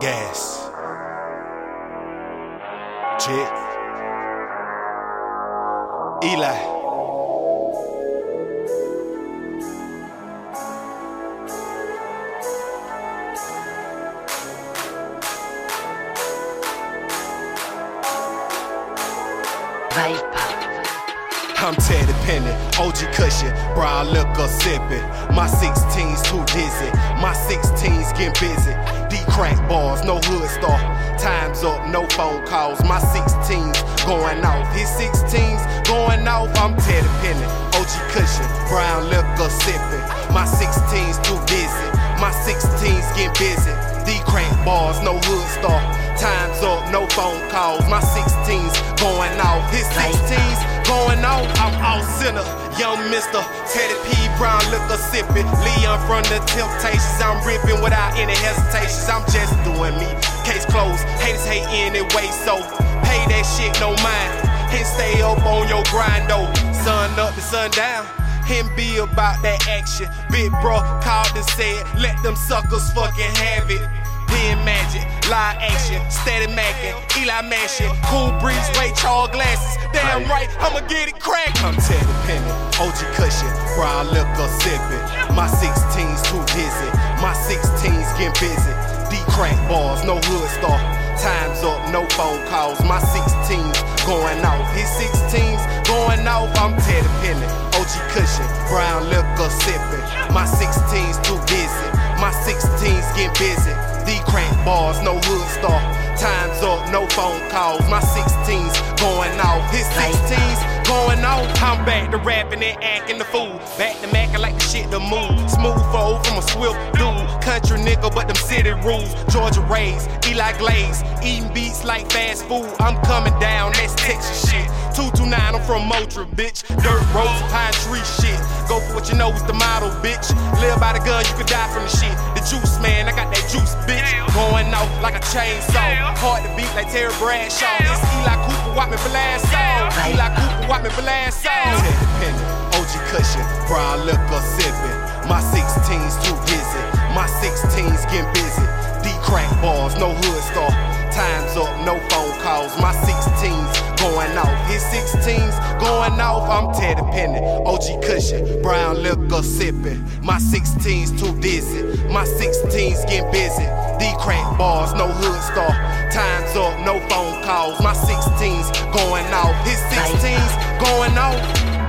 Gas. Check. Eli. Viper. I'm Teddy Penny, OG Cushion, look liquor sippin'. My 16's too dizzy, my 16's getting busy. Crack bars, no hood star. Time's up, no phone calls. My 16's going off. His 16's going off. I'm Teddy Penny, OG cushion, brown liquor sipping. My 16's too busy, my 16's getting busy. D crack bars, no hood star. Time's up, no phone calls. My 16's going off. His 16's going on, I'm all sinner. Young Mr. Teddy P. Brown, liquor sipping. Leon from the temptations. I'm ripping without any hesitations. I'm just doing me. Case closed. Haters hate anyway, so pay that shit no mind. And stay up on your grind though. Sun up to sundown. And be about that action. Big bro called and said, let them suckers fucking have it. Pen magic, live action, steady macking, Eli mashing, cool breeze, Ray Charles glasses. Damn right, I'ma get it cracked. I'm Teddy Penny, OG cushion, brown liquor sipping. My 16's too dizzy, my 16's getting busy. D crack bars, no hood star. Time's up, no phone calls. My 16's going off. His 16's going off. I'm Teddy Penny, OG cushion, brown liquor sipping. No hood star. Time's up, no phone calls. My 16's going off. His 16's going off. I'm back to rapping and acting the fool. Back to macking like the shit to move. Smooth fold from a swift dude. Country nigga, but them city rules. Georgia raised, Eli Glaze. Eating beats like fast food. I'm coming down, that's Texas shit. 229, I'm from Moultrie, bitch. Dirt roads, pine tree shit. Go for what you know is the model, bitch. Live by the gun, you could die from the shit. The juice, man, I got that juice, bitch. Going off like a chainsaw. Hard to beat like Terry Bradshaw. It's Eli Cooper, watch me blast off. Eli Cooper, me blast off. Independent, OG cushion, brown liquor sipping. My 16's too busy. My 16's getting busy. D crack bars, no hood star. Time's up, no phone calls. My 16's going off. His 16's going off. I'm Teddy Penny, OG cushion, brown liquor sipping. My 16's too dizzy. My 16's getting busy. D crack bars, no hood star. Time's up, no phone calls. My 16's going off. His 16's going off.